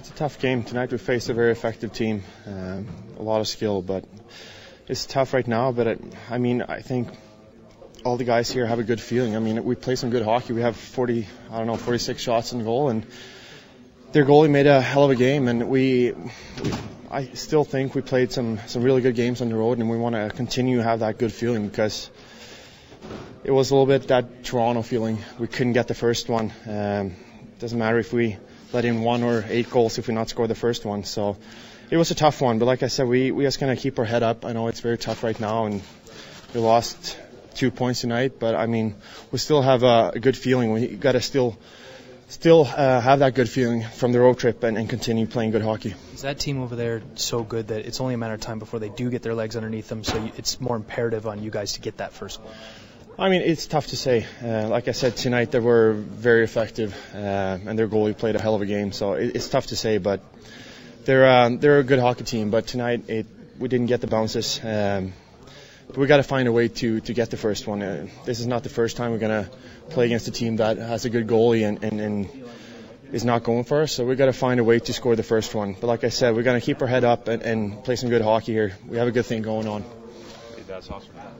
It's a tough game. Tonight we faced a very effective team, um, a lot of skill, but it's tough right now. But it, I mean, I think all the guys here have a good feeling. I mean, we play some good hockey. We have 40, I don't know, 46 shots in goal, and their goalie made a hell of a game. And we, we I still think we played some some really good games on the road, and we want to continue to have that good feeling because it was a little bit that Toronto feeling. We couldn't get the first one. Um, doesn't matter if we let in one or eight goals if we not score the first one. So it was a tough one. But like I said, we we just gonna keep our head up. I know it's very tough right now, and we lost two points tonight. But I mean, we still have a, good feeling. We got to still still uh, have that good feeling from the road trip and, and continue playing good hockey. Is that team over there so good that it's only a matter of time before they do get their legs underneath them? So it's more imperative on you guys to get that first one. I mean, it's tough to say. Uh, like I said tonight, they were very effective, uh, and their goalie played a hell of a game. So it, it's tough to say, but they're um, they're a good hockey team. But tonight, it, we didn't get the bounces. Um, but we got to find a way to to get the first one. Uh, this is not the first time we're gonna play against a team that has a good goalie and and, and is not going for us. So we got to find a way to score the first one. But like I said, we're gonna keep our head up and, and play some good hockey here. We have a good thing going on.